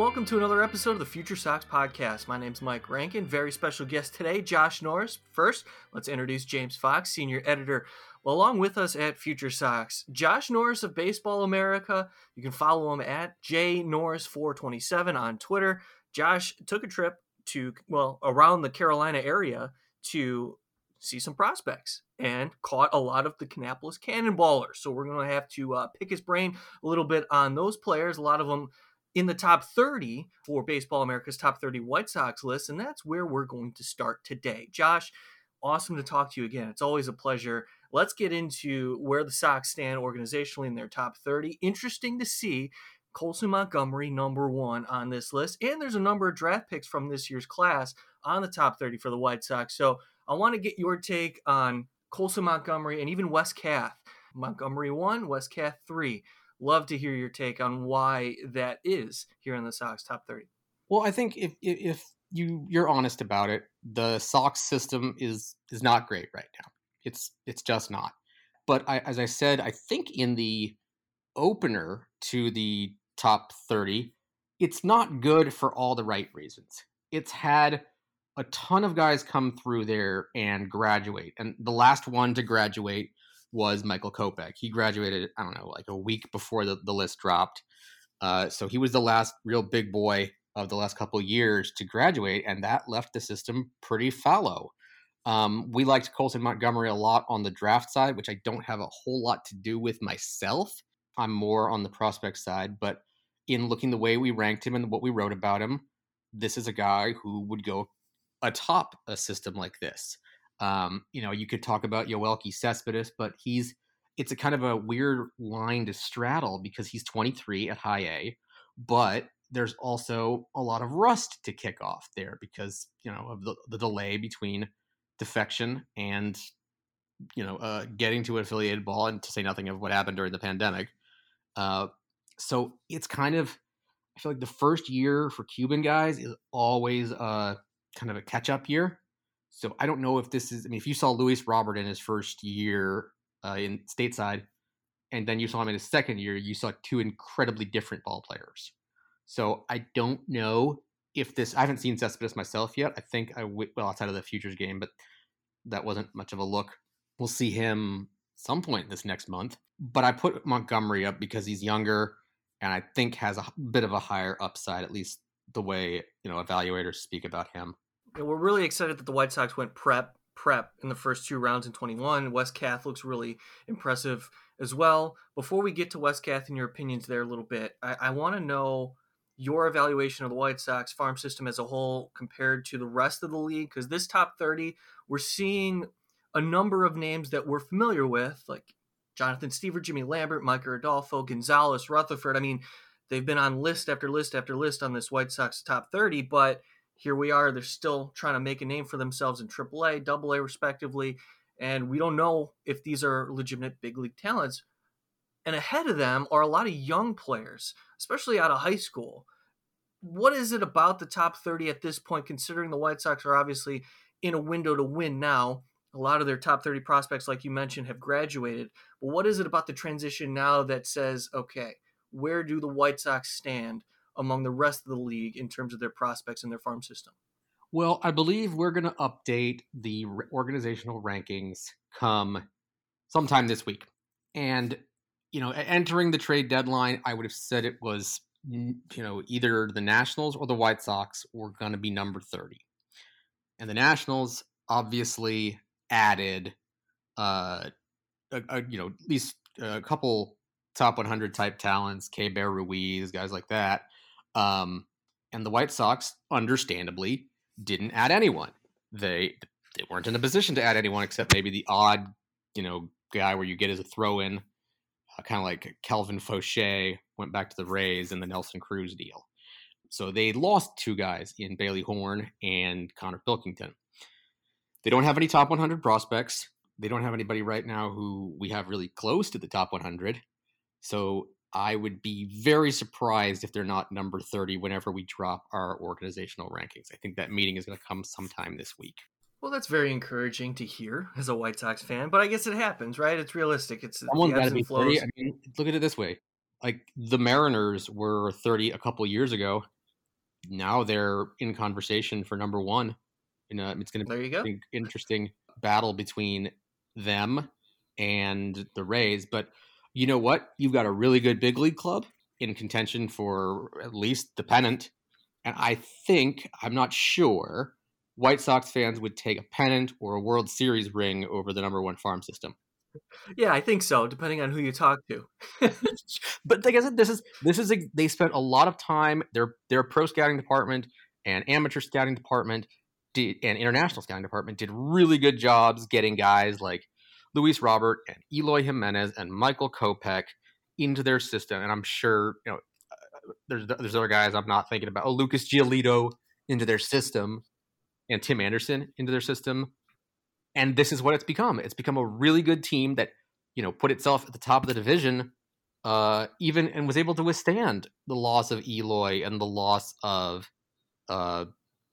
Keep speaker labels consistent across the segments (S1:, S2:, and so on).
S1: welcome to another episode of the Future Sox podcast. My name's Mike Rankin. Very special guest today, Josh Norris. First, let's introduce James Fox, senior editor. Along with us at Future Sox, Josh Norris of Baseball America. You can follow him at jnorris427 on Twitter. Josh took a trip to, well, around the Carolina area to see some prospects and caught a lot of the Kannapolis Cannonballers. So we're going to have to uh, pick his brain a little bit on those players. A lot of them in the top 30 for Baseball America's top 30 White Sox list. And that's where we're going to start today. Josh, awesome to talk to you again. It's always a pleasure. Let's get into where the Sox stand organizationally in their top 30. Interesting to see Colson Montgomery number one on this list. And there's a number of draft picks from this year's class on the top 30 for the White Sox. So I want to get your take on Colson Montgomery and even Wes Kath. Montgomery one, Wes Kath three. Love to hear your take on why that is here in the Sox top 30.
S2: Well, I think if if you you're honest about it, the Sox system is is not great right now. It's it's just not. But I, as I said, I think in the opener to the top 30, it's not good for all the right reasons. It's had a ton of guys come through there and graduate. And the last one to graduate was Michael Kopech. He graduated, I don't know, like a week before the, the list dropped. Uh, so he was the last real big boy of the last couple years to graduate, and that left the system pretty fallow. Um, we liked Colson Montgomery a lot on the draft side, which I don't have a whole lot to do with myself. I'm more on the prospect side, but in looking the way we ranked him and what we wrote about him, this is a guy who would go atop a system like this. Um, you know, you could talk about Yoelqui Cespedes, but he's it's a kind of a weird line to straddle because he's 23 at high A, but there's also a lot of rust to kick off there because you know of the, the delay between defection and you know uh, getting to an affiliated ball, and to say nothing of what happened during the pandemic. Uh, so it's kind of I feel like the first year for Cuban guys is always uh, kind of a catch up year so I don't know if this is. I mean, if you saw Luis Robert in his first year uh, in stateside, and then you saw him in his second year, you saw two incredibly different ball players. So I don't know if this. I haven't seen Cespedes myself yet. I think I well outside of the futures game, but that wasn't much of a look. We'll see him some point this next month. But I put Montgomery up because he's younger and I think has a bit of a higher upside, at least the way you know evaluators speak about him
S1: we're really excited that the White Sox went prep prep in the first two rounds in 21. Wes Kath looks really impressive as well. Before we get to Wes Kath and your opinions there a little bit, I, I want to know your evaluation of the White Sox farm system as a whole compared to the rest of the league. Because this top 30, we're seeing a number of names that we're familiar with, like Jonathan Stiever, Jimmy Lambert, Micker Adolfo, Gonzalez, Rutherford. I mean, they've been on list after list after list on this White Sox top 30, but here we are. They're still trying to make a name for themselves in AAA, AA, respectively. And we don't know if these are legitimate big league talents. And ahead of them are a lot of young players, especially out of high school. What is it about the top 30 at this point, considering the White Sox are obviously in a window to win now? A lot of their top 30 prospects, like you mentioned, have graduated. But what is it about the transition now that says, okay, where do the White Sox stand among the rest of the league in terms of their prospects and their farm system?
S2: Well, I believe we're going to update the organizational rankings come sometime this week. And, you know, entering the trade deadline, I would have said it was, you know, either the Nationals or the White Sox were going to be number 30. And the Nationals obviously added, uh, a, a, you know, at least a couple top 100 type talents, Keibert Ruiz, guys like that. Um, and the White Sox, understandably, didn't add anyone. They they weren't in a position to add anyone except maybe the odd, you know, guy where you get as a throw in, uh, kind of like Calvin Faucher went back to the Rays in the Nelson Cruz deal. So they lost two guys in Bailey Horn and Connor Pilkington. They don't have any top 100 prospects. They don't have anybody right now who we have really close to the top 100. So I would be very surprised if they're not number 30 whenever we drop our organizational rankings. I think that meeting is going to come sometime this week.
S1: Well, that's very encouraging to hear as a White Sox fan, but I guess it happens, right? It's realistic. It's
S2: someone's got to be 30. I mean, look at it this way: like the Mariners were 30 a couple years ago, now they're in conversation for number one. And uh, it's going to
S1: be an
S2: interesting battle between them and the Rays. But you know what? You've got a really good big league club in contention for at least the pennant. And I think, I'm not sure, White Sox fans would take a pennant or a World Series ring over the number one farm system.
S1: Yeah, I think so, depending on who you talk to.
S2: but like I said, this is this is a, they spent a lot of time. Their their pro scouting department and amateur scouting department did, and international scouting department did really good jobs getting guys like Luis Robert and Eloy Jimenez and Michael Kopech into their system. And I'm sure you know there's there's other guys I'm not thinking about. Oh, Lucas Giolito into their system, and Tim Anderson into their system and this is what it's become. It's become a really good team that you know put itself at the top of the division, uh, even and was able to withstand the loss of Eloy and the loss of uh,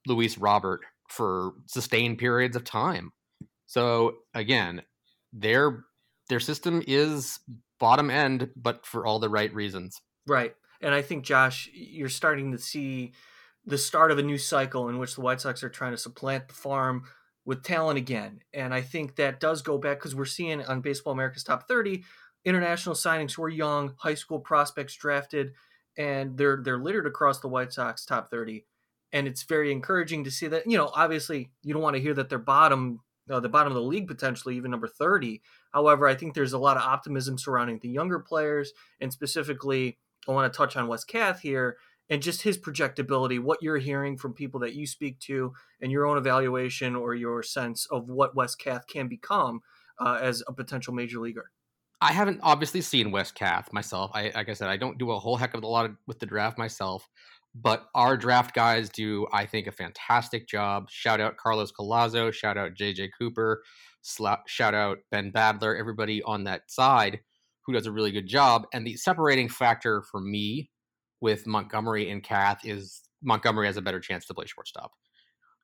S2: Luis Robert for sustained periods of time. So again, their their system is bottom end, but for all the right reasons.
S1: Right, and I think Josh, you're starting to see the start of a new cycle in which the White Sox are trying to supplant the farm with talent again. And I think that does go back because we're seeing on Baseball America's Top 30 international signings were young high school prospects drafted, and they're they're littered across the White Sox top 30. And it's very encouraging to see that. You know, obviously, you don't want to hear that they're bottom, uh, the bottom of the league potentially, even number 30. However, I think there's a lot of optimism surrounding the younger players, and specifically, I want to touch on Wes Kath here and just his projectability, what you're hearing from people that you speak to, and your own evaluation or your sense of what Wes Kath can become uh, as a potential major leaguer.
S2: I haven't obviously seen Wes Kath myself. I, like I said, I don't do a whole heck of a lot of, with the draft myself, but our draft guys do, I think, a fantastic job. Shout out Carlos Collazo, shout out JJ Cooper, shout out Ben Badler, everybody on that side who does a really good job. And the separating factor for me with Montgomery and Kath is Montgomery has a better chance to play shortstop.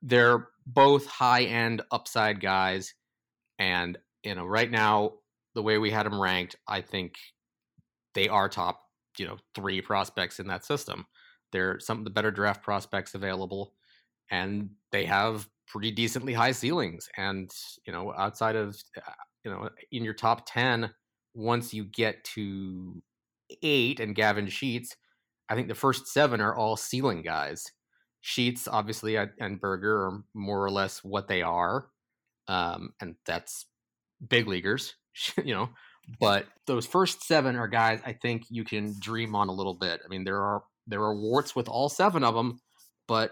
S2: They're both high end upside guys, and you know right now the way we had them ranked, I think they are top you know three prospects in that system. They're some of the better draft prospects available, and they have pretty decently high ceilings. And you know outside of uh, you know in your top ten, once you get to eight and Gavin Sheets, I think the first seven are all ceiling guys. Sheets, obviously, and Burger are more or less what they are, um, and that's big leaguers, you know. But those first seven are guys I think you can dream on a little bit. I mean, there are there are warts with all seven of them, but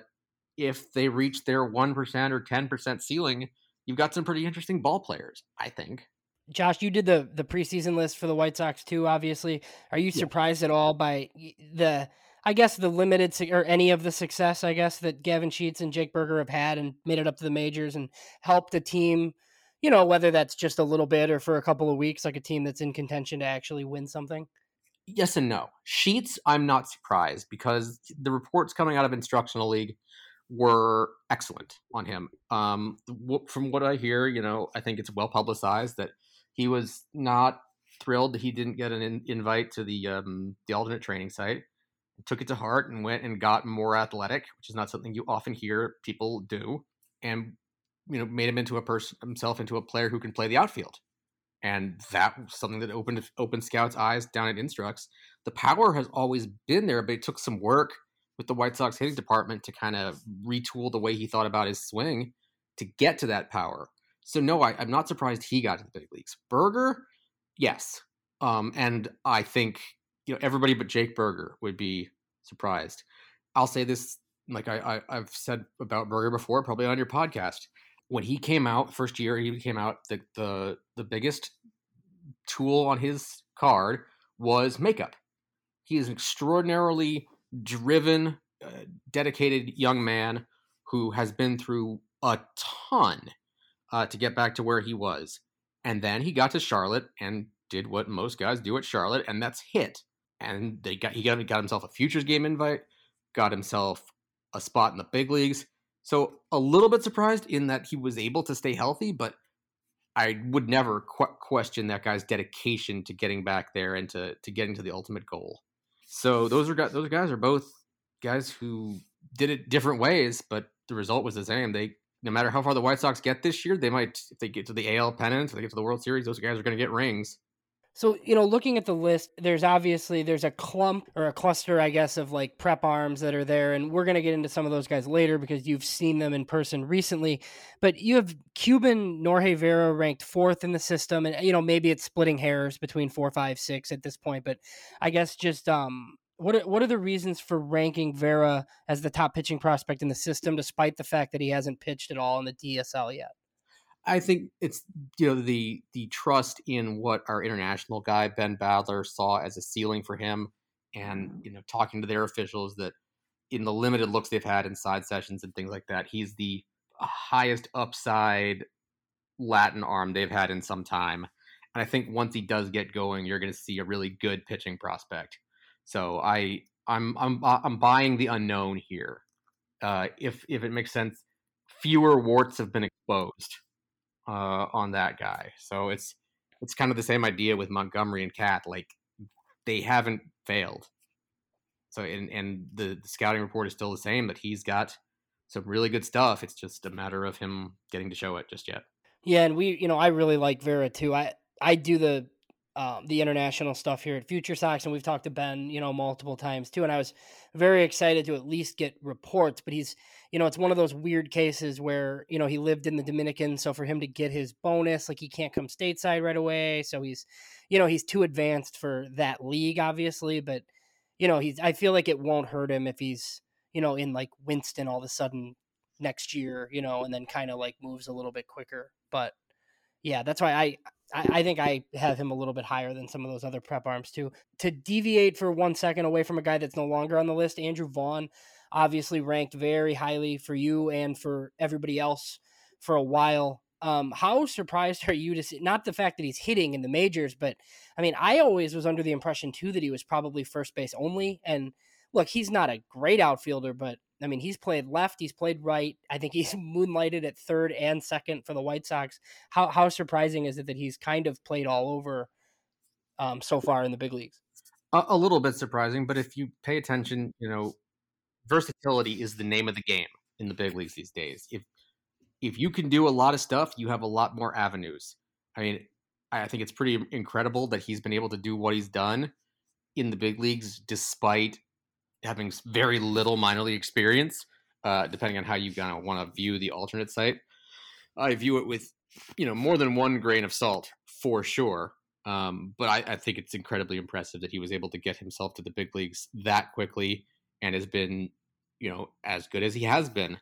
S2: if they reach their one percent or ten percent ceiling, you've got some pretty interesting ball players. I think.
S3: Josh, you did the the preseason list for the White Sox too. Obviously, are you surprised yeah. at all by the? I guess the limited or any of the success, I guess that Gavin Sheets and Jake Burger have had and made it up to the majors and helped a team. You know, whether that's just a little bit or for a couple of weeks, like a team that's in contention to actually win something.
S2: Yes and no. Sheets, I'm not surprised because the reports coming out of Instructional League were excellent on him. Um, from what I hear, you know, I think it's well publicized that he was not thrilled that he didn't get an in- invite to the um, the alternate training site. Took it to heart and went and got more athletic, which is not something you often hear people do, and you know made him into a person himself into a player who can play the outfield. And that was something that opened opened scouts' eyes down at Instructs. The power has always been there, but it took some work with the White Sox hitting department to kind of retool the way he thought about his swing to get to that power. So no, I, am not surprised he got to the big leagues. Burger, yes, um, and I think you know everybody but Jake Burger would be surprised. I'll say this, like I, I have said about Burger before, probably on your podcast. When he came out first year, he came out the the the biggest tool on his card was makeup. He is an extraordinarily driven, uh, dedicated young man who has been through a ton uh, to get back to where he was. And then he got to Charlotte and did what most guys do at Charlotte, and that's hit. And they got he got, got himself a futures game invite, got himself a spot in the big leagues. So a little bit surprised in that he was able to stay healthy, but I would never qu- question that guy's dedication to getting back there and to to getting to the ultimate goal. So those are those guys are both guys who did it different ways, but the result was the same. They no matter how far the White Sox get this year, they might if they get to the AL pennant, if they get to the World Series, those guys are going to get rings.
S3: So, you know, looking at the list, there's obviously there's a clump or a cluster, I guess, of like prep arms that are there, and we're gonna get into some of those guys later because you've seen them in person recently. But you have Cuban Norge Vera ranked fourth in the system, and you know maybe it's splitting hairs between four, five, six at this point, but I guess just um, what are, what are the reasons for ranking Vera as the top pitching prospect in the system, despite the fact that he hasn't pitched at all in the DSL yet?
S2: I think it's you know the the trust in what our international guy Ben Badler saw as a ceiling for him, and you know talking to their officials that in the limited looks they've had in side sessions and things like that, he's the highest upside Latin arm they've had in some time. And I think once he does get going, you're going to see a really good pitching prospect. So I I'm I'm I'm buying the unknown here. Uh, if if it makes sense, fewer warts have been exposed uh, on that guy. So it's it's kind of the same idea with Montgomery and Kath. Like they haven't failed. So and and the, the scouting report is still the same that he's got some really good stuff. It's just a matter of him getting to show it just yet.
S3: Yeah, and we, you know, I really like Vera too. I I do the um, the international stuff here at Future Sox, and we've talked to Ben, you know, multiple times too. And I was very excited to at least get reports. But he's, you know, it's one of those weird cases where you know he lived in the Dominican, so for him to get his bonus, like he can't come stateside right away. So he's, you know, he's too advanced for that league, obviously. But you know, he's. I feel like it won't hurt him if he's, you know, in like Winston all of a sudden next year, you know, and then kind of like moves a little bit quicker. But yeah, that's why I I, think I have him a little bit higher than some of those other prep arms too. To deviate for one second away from a guy that's no longer on the list, Andrew Vaughn, obviously ranked very highly for you and for everybody else for a while. Um, how surprised are you to see not the fact that he's hitting in the majors, but I mean, I always was under the impression too that he was probably first base only. And look, he's not a great outfielder, but I mean, he's played left, he's played right. I think he's moonlighted at third and second for the White Sox. How how surprising is it that he's kind of played all over um, so far in the big leagues?
S2: A, a little bit surprising, but if you pay attention, you know, versatility is the name of the game in the big leagues these days. If if you can do a lot of stuff, you have a lot more avenues. I mean, I think it's pretty incredible that he's been able to do what he's done in the big leagues despite having very little minor league experience, uh, depending on how you kind of want to view the alternate site. I view it with you know more than one grain of salt for sure. Um, but I, I, think it's incredibly impressive that he was able to get himself to the big leagues that quickly and has been you know as good as he has been,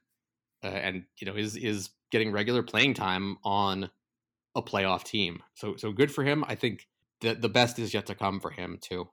S2: uh, and you know is is getting regular playing time on a playoff team. So so good for him. I think the the best is yet to come for him too.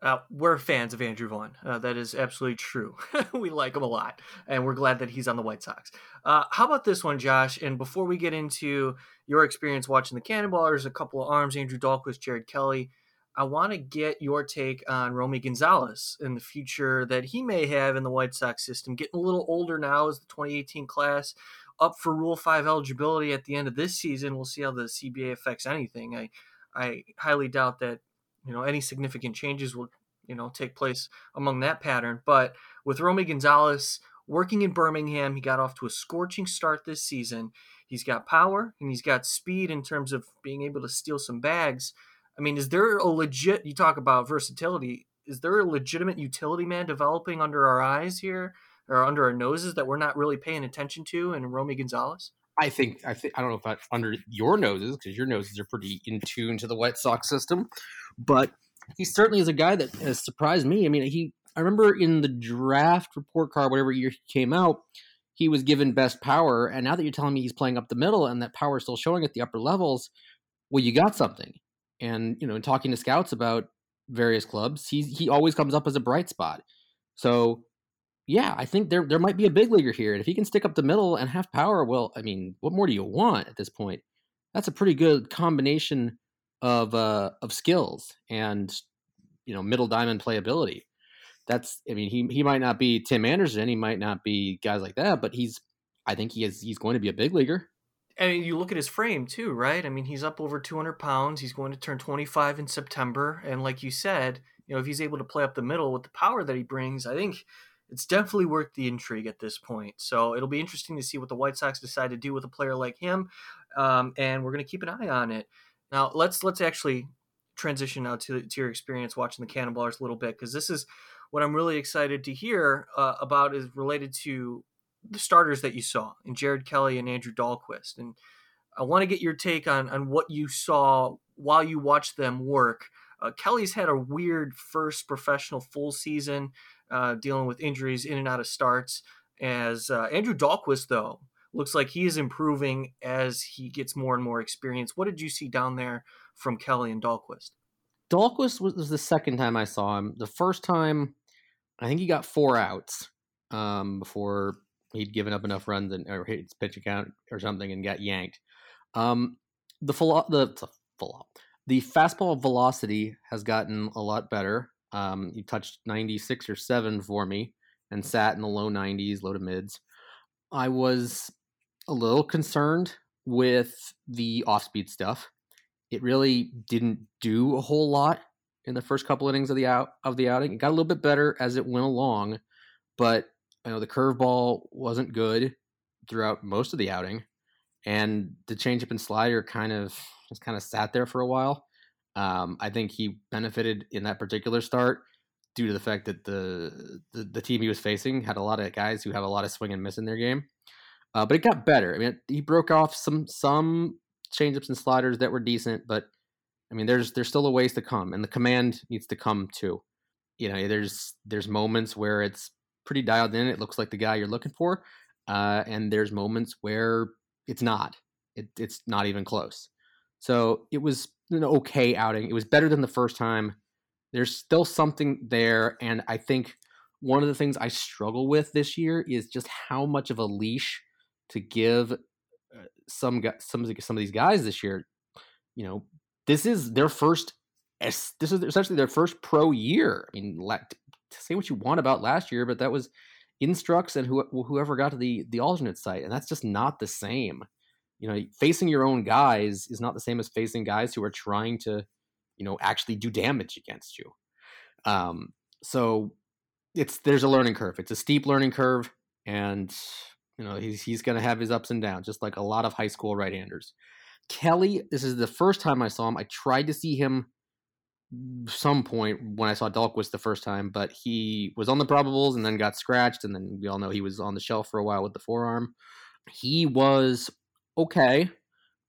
S1: Uh, we're fans of Andrew Vaughn. Uh, that is absolutely true. we like him a lot, and we're glad that he's on the White Sox. Uh, how about this one, Josh? And before we get into your experience watching the Cannonballers, a couple of arms, Andrew Dalquist, Jared Kelley, I want to get your take on Romy Gonzalez and the future that he may have in the White Sox system. Getting a little older now as the 2018 class, up for Rule 5 eligibility at the end of this season. We'll see how the CBA affects anything. I, I highly doubt that you know any significant changes will you know take place among that pattern. But with Romy Gonzalez working in Birmingham, he got off to a scorching start this season. He's got power and he's got speed in terms of being able to steal some bags. I mean, is there a legit? You talk about versatility. Is there a legitimate utility man developing under our eyes here or under our noses that we're not really paying attention to in Romy Gonzalez?
S2: I think I think I don't know if that's under your noses because your noses are pretty in tune to the White Sox system, but he certainly is a guy that has surprised me. I mean, he I remember in the draft report card, whatever year he came out, he was given best power, and now that you're telling me he's playing up the middle and that power is still showing at the upper levels, well, you got something. And you know, in talking to scouts about various clubs, he he always comes up as a bright spot. So yeah, I think there there might be a big leaguer here, and if he can stick up the middle and have power, well, I mean, what more do you want at this point? That's a pretty good combination of uh, of skills and you know middle diamond playability. That's I mean, he he might not be Tim Anderson, he might not be guys like that, but he's I think he is he's going to be a big leaguer.
S1: And you look at his frame too, right? I mean, he's up over 200 pounds. He's going to turn 25 in September, and like you said, you know, if he's able to play up the middle with the power that he brings, I think it's definitely worth the intrigue at this point. So it'll be interesting to see what the White Sox decide to do with a player like him, um, and we're going to keep an eye on it. Now let's let's actually transition now to to your experience watching the Cannonballers a little bit because this is what I'm really excited to hear uh, about is related to the starters that you saw in Jared Kelley and Andrew Dalquist, and I want to get your take on on what you saw while you watched them work. Uh, Kelley's had a weird first professional full season, uh, dealing with injuries in and out of starts. As uh, Andrew Dalquist, though, looks like he is improving as he gets more and more experience. What did you see down there from Kelley and?
S2: Dalquist was, was the second time I saw him. The first time, I think he got four outs um, before he'd given up enough runs and or hit his pitch account or something and got yanked. Um, the full the full the fastball velocity has gotten a lot better. Um, he touched 96 or 7 for me and sat in the low 90s, low to mids. I was a little concerned with the off speed stuff. It really didn't do a whole lot in the first couple innings of the out of the outing. It got a little bit better as it went along, but you know the curveball wasn't good throughout most of the outing, and the changeup and slider kind of just kind of sat there for a while. Um, I think he benefited in that particular start due to the fact that the, the, the team he was facing had a lot of guys who have a lot of swing and miss in their game. Uh, but it got better. I mean, he broke off some some changeups and sliders that were decent, but I mean, there's there's still a ways to come, and the command needs to come too. You know, there's there's moments where it's pretty dialed in. It looks like the guy you're looking for, uh, and there's moments where it's not. It, it's not even close. So it was an okay outing. It was better than the first time. There's still something there, and I think one of the things I struggle with this year is just how much of a leash to give uh, some some some of these guys this year. You know, this is their first. This is essentially their first pro year. I mean, say what you want about last year, but that was instructs and who, whoever got to the the alternate site, and that's just not the same. You know, facing your own guys is not the same as facing guys who are trying to, you know, actually do damage against you. Um, so it's there's a learning curve. It's a steep learning curve, and you know he's he's going to have his ups and downs, just like a lot of high school right-handers. Kelley, this is the first time I saw him. I tried to see him some point when I saw Dalquist the first time, but he was on the probables and then got scratched, and then we all know he was on the shelf for a while with the forearm. He was okay.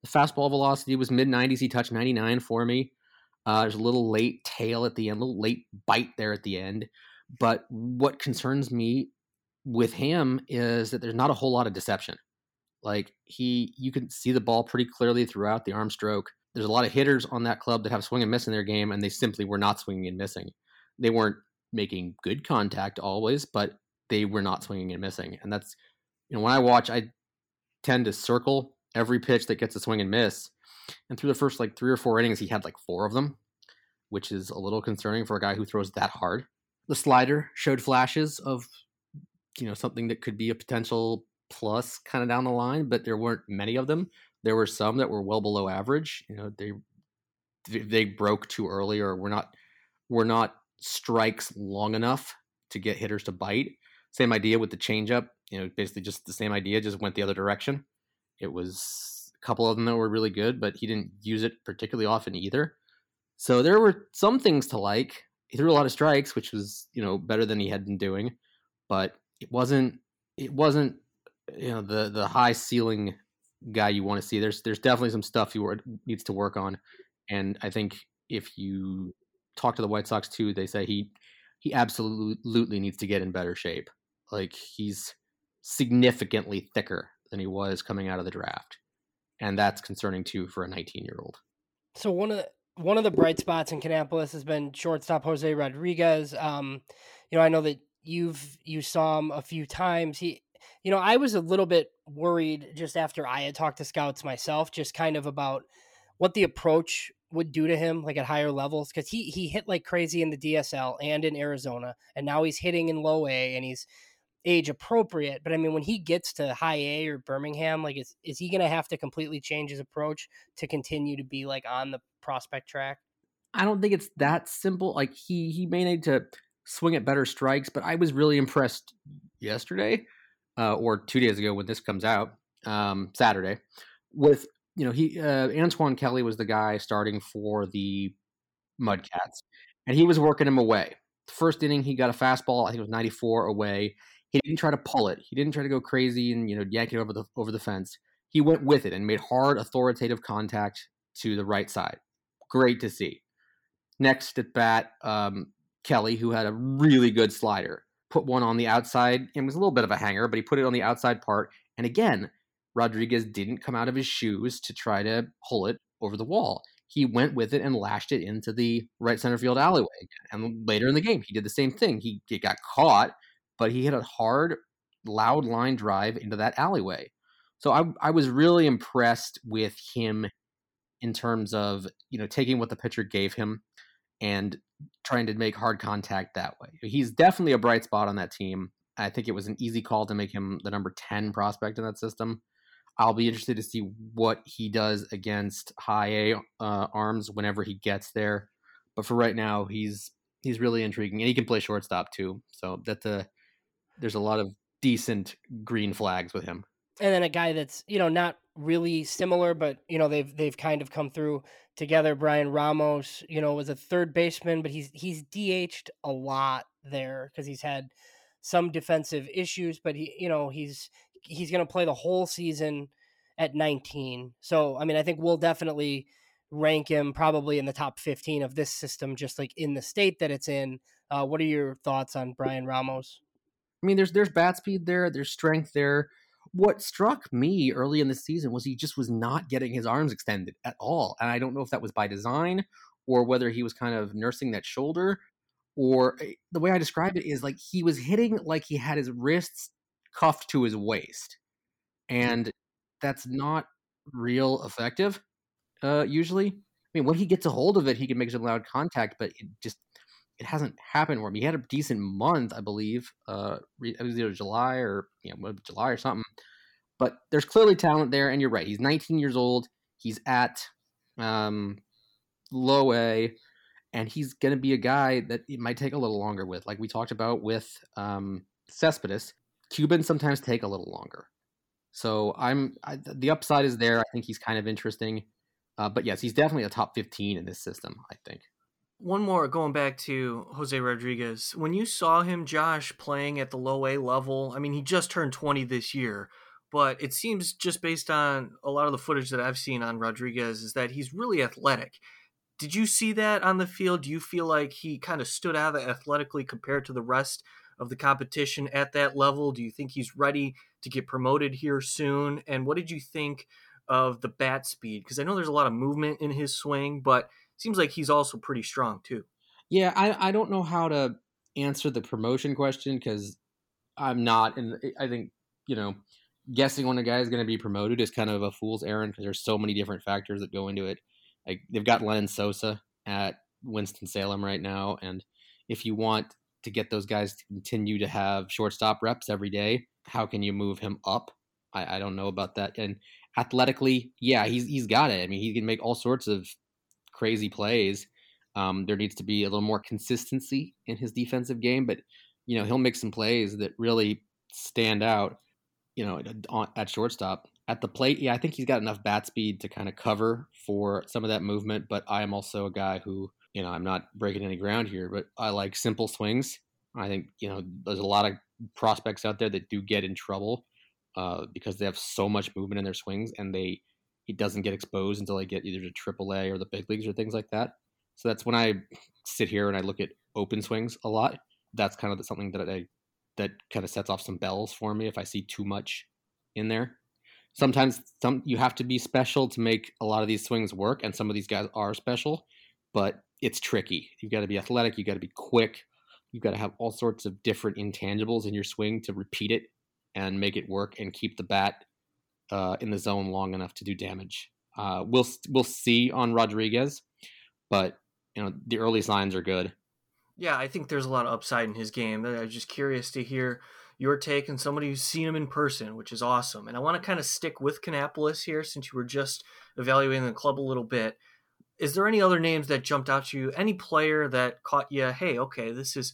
S2: The fastball velocity was mid 90s. He touched 99 for me. Uh, there's a little late tail at the end, a little late bite there at the end. But what concerns me with him is that there's not a whole lot of deception. Like he, you can see the ball pretty clearly throughout the arm stroke. There's a lot of hitters on that club that have swing and miss in their game, and they simply were not swinging and missing. They weren't making good contact always, but they were not swinging and missing. And that's, you know, when I watch, I tend to circle every pitch that gets a swing and miss. And through the first like three or four innings, he had like four of them, which is a little concerning for a guy who throws that hard. The slider showed flashes of, you know, something that could be a potential plus kind of down the line, but there weren't many of them. There were some that were well below average. You know, they they broke too early or were not were not strikes long enough to get hitters to bite. Same idea with the changeup. You know, basically just the same idea, just went the other direction. It was a couple of them that were really good, but he didn't use it particularly often either. So there were some things to like. He threw a lot of strikes, which was you know better than he had been doing, but it wasn't it wasn't you know the the high ceiling guy you want to see. There's there's definitely some stuff he needs to work on, and I think if you talk to the White Sox too, they say he he absolutely needs to get in better shape. Like he's significantly thicker than he was coming out of the draft, and that's concerning too for a 19 year old.
S3: So one of the, one of the bright spots in Kannapolis has been shortstop Jose Rodriguez. Um, you know, I know that you've you saw him a few times. He, you know, I was a little bit worried just after I had talked to scouts myself, just kind of about what the approach would do to him, like at higher levels, because he he hit like crazy in the DSL and in Arizona, and now he's hitting in low A, and he's age appropriate. But I mean, when he gets to high A or Birmingham, like is is he going to have to completely change his approach to continue to be like on the prospect track?
S2: I don't think it's that simple. Like he he may need to swing at better strikes, but I was really impressed yesterday uh, or two days ago when this comes out, um, Saturday, with you know he uh, Antoine Kelly was the guy starting for the Mudcats, and he was working him away. The first inning, he got a fastball. I think it was 94 away. He didn't try to pull it. He didn't try to go crazy and you know yank it over the over the fence. He went with it and made hard, authoritative contact to the right side. Great to see. Next at bat, um, Kelly, who had a really good slider, put one on the outside It was a little bit of a hanger, but he put it on the outside part. And again, Rodriguez didn't come out of his shoes to try to pull it over the wall. He went with it and lashed it into the right center field alleyway. And later in the game, he did the same thing. He, he got caught, but he hit a hard, loud line drive into that alleyway. So I, I was really impressed with him in terms of you know taking what the pitcher gave him and trying to make hard contact that way. He's definitely a bright spot on that team. I think it was an easy call to make him the number 10 prospect in that system. I'll be interested to see what he does against high A uh, arms whenever he gets there. But for right now, he's he's really intriguing, and he can play shortstop too. So that's a there's a lot of decent green flags with him.
S3: And then a guy that's you know not really similar, but you know they've they've kind of come through together. Bryan Ramos, you know, was a third baseman, but he's he's DH'd a lot there because he's had some defensive issues, but he you know he's he's going to play the whole season at 19. So I mean, I think we'll definitely rank him probably in the top 15 of this system, just like in the state that it's in. Uh, what are your thoughts on Bryan Ramos?
S2: I mean, there's there's bat speed there, there's strength there what struck me early in the season was he just was not getting his arms extended at all. And I don't know if that was by design or whether he was kind of nursing that shoulder or eh, the way I describe it is like he was hitting like he had his wrists cuffed to his waist. And that's not real effective uh, usually. I mean, when he gets a hold of it, he can make some loud contact, but it just it hasn't happened for him. He had a decent month, I believe. Uh, it was either July or you know, July or something. But there's clearly talent there, and you're right. He's 19 years old. He's at um, low A, and he's going to be a guy that it might take a little longer with, like we talked about with um, Cespedes. Cubans sometimes take a little longer. So I'm I, the upside is there. I think he's kind of interesting. Uh, but yes, he's definitely a top 15 in this system. I think
S1: one more going back to Jose Rodriguez. When you saw him, Josh, playing at the low A level, I mean, he just turned 20 this year, but it seems just based on a lot of the footage that I've seen on Rodriguez is that he's really athletic. Did you see that on the field? Do you feel like he kind of stood out athletically compared to the rest of the competition at that level? Do you think he's ready to get promoted here soon? And what did you think of the bat speed? Because I know there's a lot of movement in his swing, but seems like he's also pretty strong too.
S2: Yeah, I, I don't know how to answer the promotion question because I'm not, and I think you know, guessing when a guy is going to be promoted is kind of a fool's errand because there's so many different factors that go into it. Like they've got Lenyn Sosa at Winston Salem right now, and if you want to get those guys to continue to have shortstop reps every day, how can you move him up? I, I don't know about that. And athletically, yeah, he's he's got it. I mean, he can make all sorts of crazy plays. Um, there needs to be a little more consistency in his defensive game, but you know he'll make some plays that really stand out. You know, at shortstop, at the plate, yeah, I think he's got enough bat speed to kind of cover for some of that movement. But I am also a guy who, you know, I'm not breaking any ground here, but I like simple swings. I think you know there's a lot of prospects out there that do get in trouble uh, because they have so much movement in their swings and they he doesn't get exposed until I get either to AAA or the big leagues or things like that. So that's when I sit here and I look at open swings a lot. That's kind of something that I that kind of sets off some bells for me if I see too much in there. Sometimes some you have to be special to make a lot of these swings work, and some of these guys are special, but it's tricky. You've got to be athletic, you've got to be quick, you've got to have all sorts of different intangibles in your swing to repeat it and make it work and keep the bat uh, in the zone long enough to do damage. Uh, we'll we'll see on Rodriguez, but you know the early signs are good.
S1: Yeah, I think there's a lot of upside in his game. I was just curious to hear your take and somebody who's seen him in person, which is awesome. And I want to kind of stick with Kannapolis here since you were just evaluating the club a little bit. Is there any other names that jumped out to you? Any player that caught you? Hey, okay, this is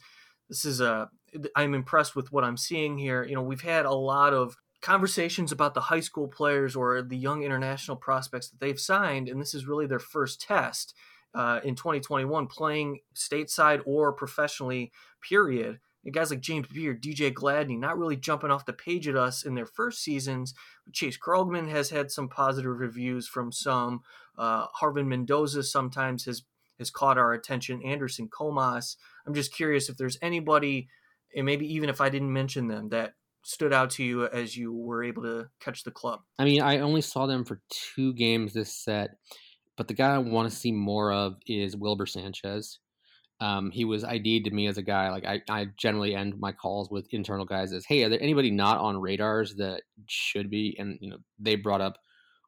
S1: this is a I'm impressed with what I'm seeing here. You know, we've had a lot of conversations about the high school players or the young international prospects that they've signed, and this is really their first test uh, in 2021 playing stateside or professionally. Period. And guys like James Beard, DJ Gladney, not really jumping off the page at us in their first seasons. Chase Krogman has had some positive reviews from some. Uh, Harvin Mendoza sometimes has has caught our attention. Anderson Comas. I'm just curious if there's anybody, and maybe even if I didn't mention them, that stood out to you as you were able to catch the club.
S2: I mean, I only saw them for two games this set, but the guy I want to see more of is Wilber Sanchez. Um, he was ID'd to me as a guy like I, I generally end my calls with internal guys as hey are there anybody not on radars that should be and you know they brought up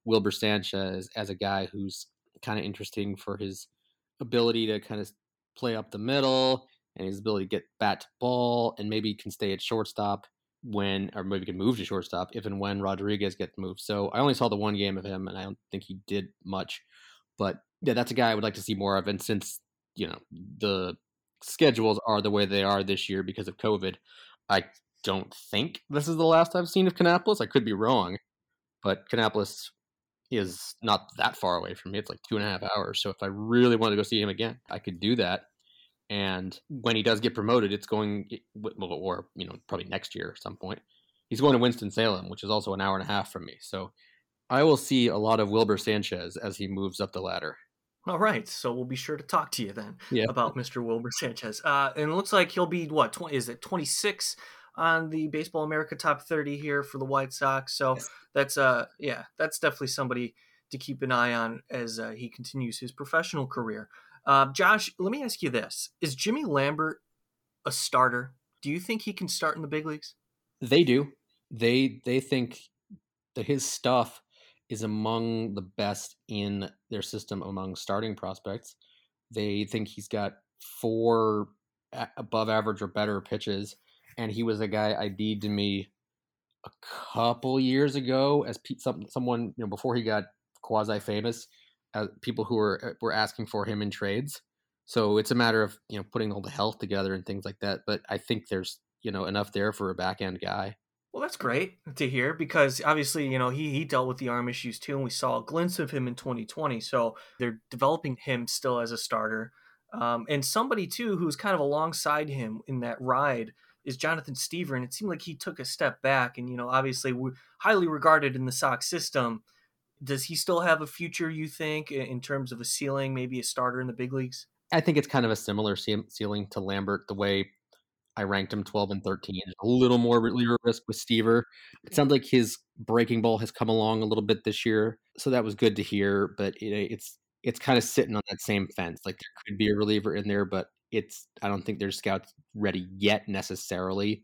S2: Wilber Sanchez as a guy who's kind of interesting for his ability to kind of play up the middle and his ability to get bat to ball and maybe can stay at shortstop when or maybe can move to shortstop if and when Rodriguez gets moved. So I only saw the one game of him and I don't think he did much. But yeah, that's a guy I would like to see more of. And since, you know, the schedules are the way they are this year because of COVID, I don't think this is the last I've seen of Kannapolis. I could be wrong, but Kannapolis is not that far away from me. It's like two and a half hours. So if I really wanted to go see him again, I could do that. And when he does get promoted, it's going, or you know, probably next year at some point. He's going to Winston Salem, which is also an hour and a half from me. So I will see a lot of Wilber Sanchez as he moves up the ladder.
S1: All right, so we'll be sure to talk to you then yeah. about Mr. Wilber Sanchez. Uh, and it looks like he'll be what? 20, is it twenty six on the Baseball America Top 30 here for the White Sox. So yes. that's uh yeah, that's definitely somebody to keep an eye on as uh, he continues his professional career. Uh, Josh, let me ask you this: Is Jimmy Lambert a starter? Do you think he can start in the big leagues?
S2: They do. They they think that his stuff is among the best in their system among starting prospects. They think he's got four above average or better pitches and he was a guy ID'd to me a couple years ago as pe- some, someone you know before he got quasi famous, as people who were uh, were asking for him in trades. So it's a matter of you know putting all the health together and things like that. But I think there's you know enough there for a back end guy.
S1: Well, that's great to hear because obviously, you know, he he dealt with the arm issues too, and we saw a glimpse of him in 2020. So they're developing him still as a starter, um, and somebody too who's kind of alongside him in that ride is Jonathan Stiever, and it seemed like he took a step back. And you know, obviously, highly regarded in the Sox system. Does he still have a future? You think in terms of a ceiling, maybe a starter in the big leagues?
S2: I think it's kind of a similar ceiling to Lambert, the way I ranked him 12 and 13. A little more reliever risk with Stiever. It sounds like his breaking ball has come along a little bit this year, so that was good to hear. But it, it's it's kind of sitting on that same fence. Like there could be a reliever in there, but it's I don't think there's scouts ready yet necessarily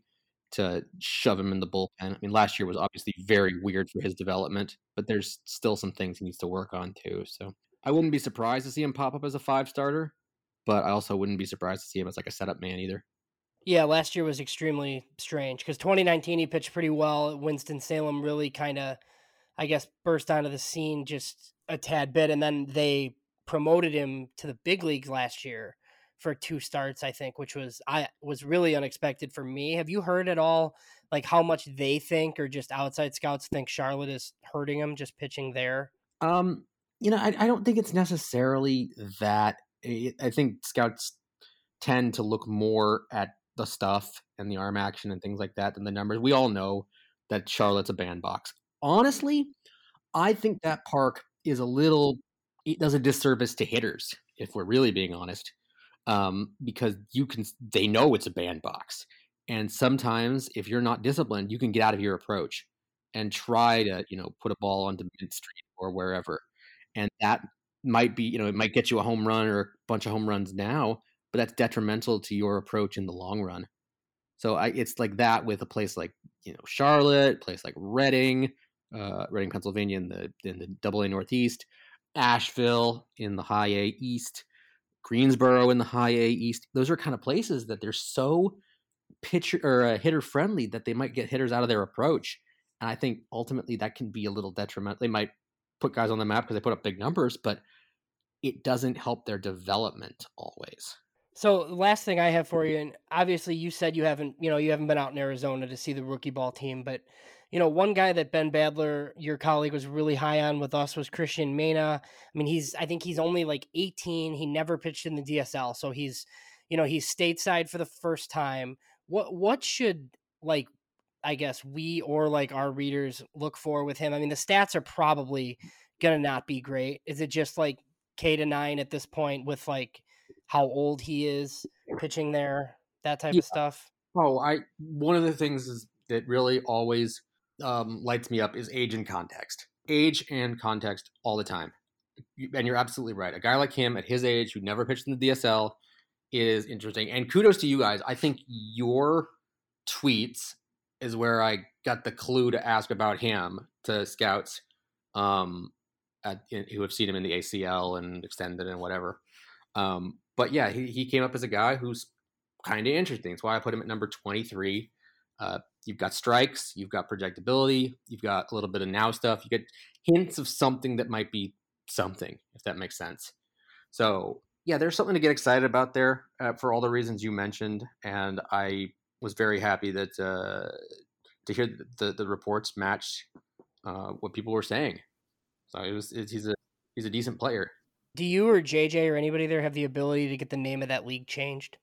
S2: to shove him in the bullpen. I mean, last year was obviously very weird for his development, but there's still some things he needs to work on too. So I wouldn't be surprised to see him pop up as a five starter, but I also wouldn't be surprised to see him as like a setup man either.
S3: Yeah, last year was extremely strange because 2019 he pitched pretty well. Winston Salem really kind of, I guess, burst onto the scene just a tad bit, and then they promoted him to the big leagues last year for two starts, I think, which was I was really unexpected for me. Have you heard at all like how much they think or just outside scouts think Charlotte is hurting him just pitching there?
S2: Um, you know, I, I don't think it's necessarily that. I think scouts tend to look more at the stuff and the arm action and things like that than the numbers. We all know that Charlotte's a bandbox. Honestly, I think that park is a little it does a disservice to hitters if we're really being honest um, because you can they know it's a bandbox and sometimes if you're not disciplined you can get out of your approach and try to you know put a ball onto Mint Street or wherever and that might be you know it might get you a home run or a bunch of home runs now but that's detrimental to your approach in the long run. So I, it's like that with a place like you know charlotte place like reading uh, reading pennsylvania in the in the double a northeast asheville in the high a east Greensboro in the high A East. Those are kind of places that they're so pitcher or uh, hitter friendly that they might get hitters out of their approach. And I think ultimately that can be a little detrimental. They might put guys on the map because they put up big numbers, but it doesn't help their development always.
S3: So last thing I have for you, and obviously you said you haven't, you know, you haven't been out in Arizona to see the rookie ball team, but you know, one guy that Ben Badler, your colleague, was really high on with us was Christian Mena. I mean, he's I think he's only like 18. He never pitched in the DSL, so he's, you know, he's stateside for the first time. What what should like I guess we or like our readers look for with him? I mean, the stats are probably gonna not be great. Is it just like K to nine at this point with like how old he is pitching there, that type yeah. of stuff?
S2: Oh, I one of the things is that really always um, lights me up is age and context. Age and context all the time. And you're absolutely right. A guy like him at his age who never pitched in the DSL is interesting. And kudos to you guys. I think your tweets is where I got the clue to ask about him to scouts um, at, who have seen him in the ACL and extended and whatever. Um, but yeah, he, he came up as a guy who's kind of interesting. That's why I put him at number 23. Uh, you've got strikes, you've got projectability, you've got a little bit of now stuff. You get hints of something that might be something, if that makes sense. So yeah, there's something to get excited about there uh, for all the reasons you mentioned, and I was very happy that uh, to hear the the reports match uh, what people were saying. So it was it, he's a he's a decent player.
S3: Do you or JJ or anybody there have the ability to get the name of that league changed?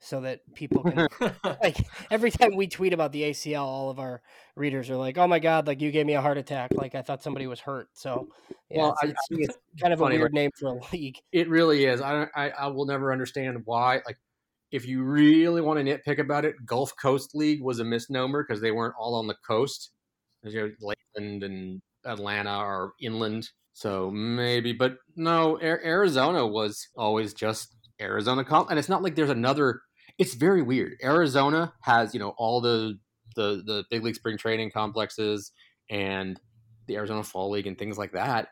S3: So that people can like every time we tweet about the ACL, all of our readers are like, "Oh my god, like you gave me a heart attack!" Like I thought somebody was hurt. So yeah, well, it's, I, it's, it's kind of funny. a weird name for a league.
S2: It really is. I, I I will never understand why. Like if you really want to nitpick about it, Gulf Coast League was a misnomer because they weren't all on the coast. You know, Lakeland and Atlanta are inland. So maybe, but no, Arizona was always just Arizona comp, and it's not like there's another it's very weird. Arizona has, you know, all the the the big league spring training complexes and the Arizona Fall League and things like that,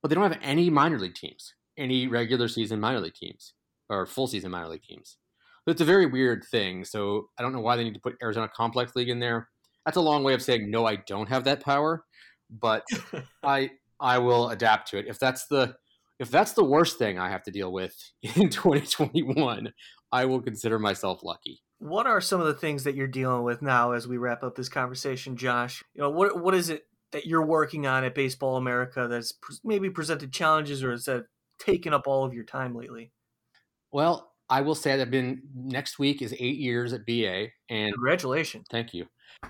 S2: but they don't have any minor league teams, any regular season minor league teams or full season minor league teams. So it's a very weird thing. So I don't know why they need to put Arizona Complex League in there. That's a long way of saying no, I don't have that power, but I I will adapt to it. If that's the if that's the worst thing I have to deal with in 2021, I will consider myself lucky.
S1: What are some of the things that you're dealing with now as we wrap up this conversation, Josh? You know, what what is it that you're working on at Baseball America that's maybe presented challenges or has that taken up all of your time lately?
S2: Well, I will say that I've been next week is eight years at BA, and
S1: congratulations.
S2: Thank you.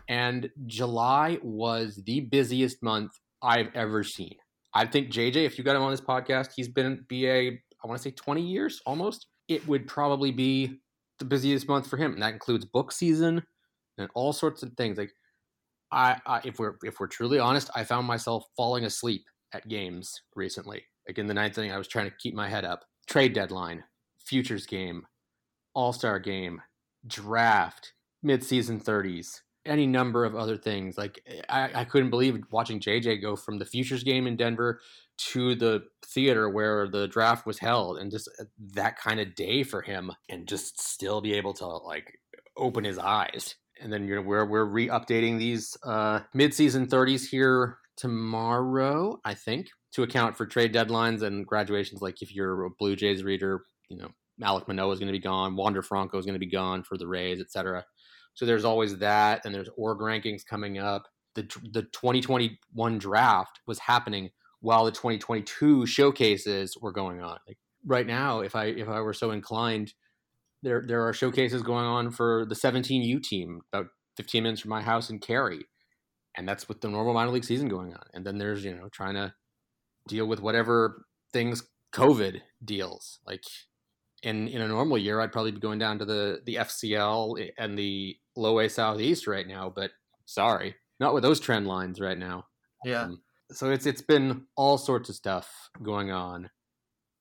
S2: And July was the busiest month I've ever seen. I think JJ, if you got him on this podcast, he's been BA. I want to say 20 years almost it would probably be the busiest month for him, and that includes book season and all sorts of things. Like, I, I if we're if we're truly honest, I found myself falling asleep at games recently. Like in the ninth inning, I was trying to keep my head up. Trade deadline, futures game, All Star game, draft, midseason thirties, any number of other things. Like I, I couldn't believe watching JJ go from the futures game in Denver to the theater where the draft was held and just uh, that kind of day for him and just still be able to like open his eyes and then you know we're we're re-updating these uh mid-season 30s here tomorrow i think to account for trade deadlines and graduations like if you're a blue jays reader you know Alek Manoah is going to be gone wander franco is going to be gone for the rays etc so there's always that and there's org rankings coming up the the 2021 draft was happening while the 2022 showcases were going on. Like right now, if I if I were so inclined, there there are showcases going on for the 17U team about 15 minutes from my house in Cary, and that's with the normal minor league season going on. And then there's you know trying to deal with whatever things COVID deals. Like in in a normal year, I'd probably be going down to the the FCL and the Low A Southeast right now, but sorry, not with those trend lines right now.
S1: Yeah. Um,
S2: so it's it's been all sorts of stuff going on,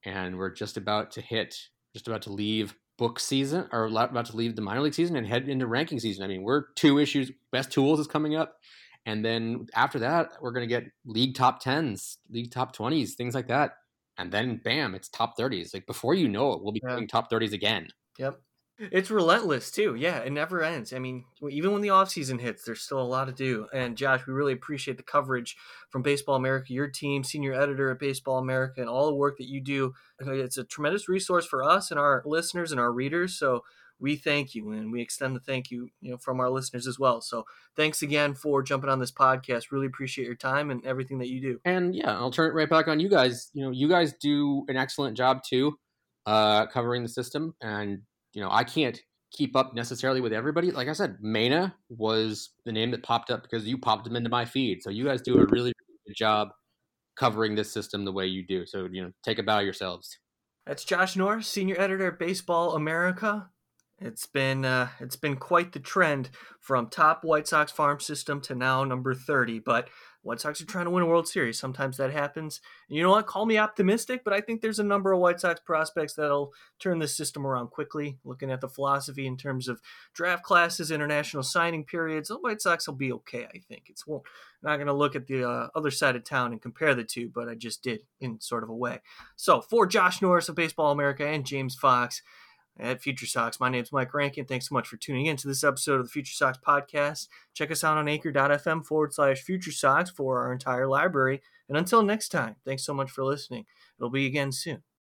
S2: and we're just about to hit, just about to leave book season, or about to leave the minor league season and head into ranking season. I mean, we're two issues. Best tools is coming up, and then after that, we're going to get league top tens, league top twenties, things like that, and then bam, it's top thirties. Like before you know it, we'll be yeah. top thirties again.
S1: Yep. It's relentless too. Yeah, it never ends. I mean, even when the off season hits, there's still a lot to do. And Josh, we really appreciate the coverage from Baseball America, your team, senior editor at Baseball America, and all the work that you do. Uh, it's a tremendous resource for us and our listeners and our readers. So we thank you and we extend the thank you, you know, from our listeners as well. So thanks again for jumping on this podcast. Really appreciate your time and everything that you do.
S2: And yeah, I'll turn it right back on you guys. You know, you guys do an excellent job too, uh, covering the system. And, you know, I can't keep up necessarily with everybody. Like I said, Mena was the name that popped up because you popped them into my feed. So you guys do a really, really good job covering this system the way you do. So, you know, take a bow yourselves.
S1: That's Josh Norris, senior editor at Baseball America. It's been uh, it's been quite the trend from top White Sox farm system to now number 30. But White Sox are trying to win a World Series. Sometimes that happens. And you know what? Call me optimistic, but I think there's a number of White Sox prospects that'll turn this system around quickly. Looking at the philosophy in terms of draft classes, international signing periods, the White Sox will be okay. I think it's well, not going to look at the uh, other side of town and compare the two, but I just did in sort of a way. So for Josh Norris of Baseball America and James Fox at Future Sox. My name is Mike Rankin. Thanks so much for tuning in to this episode of the Future Sox podcast. Check us out on anchor.fm forward slash Future Sox for our entire library. And until next time, thanks so much for listening. It'll be again soon.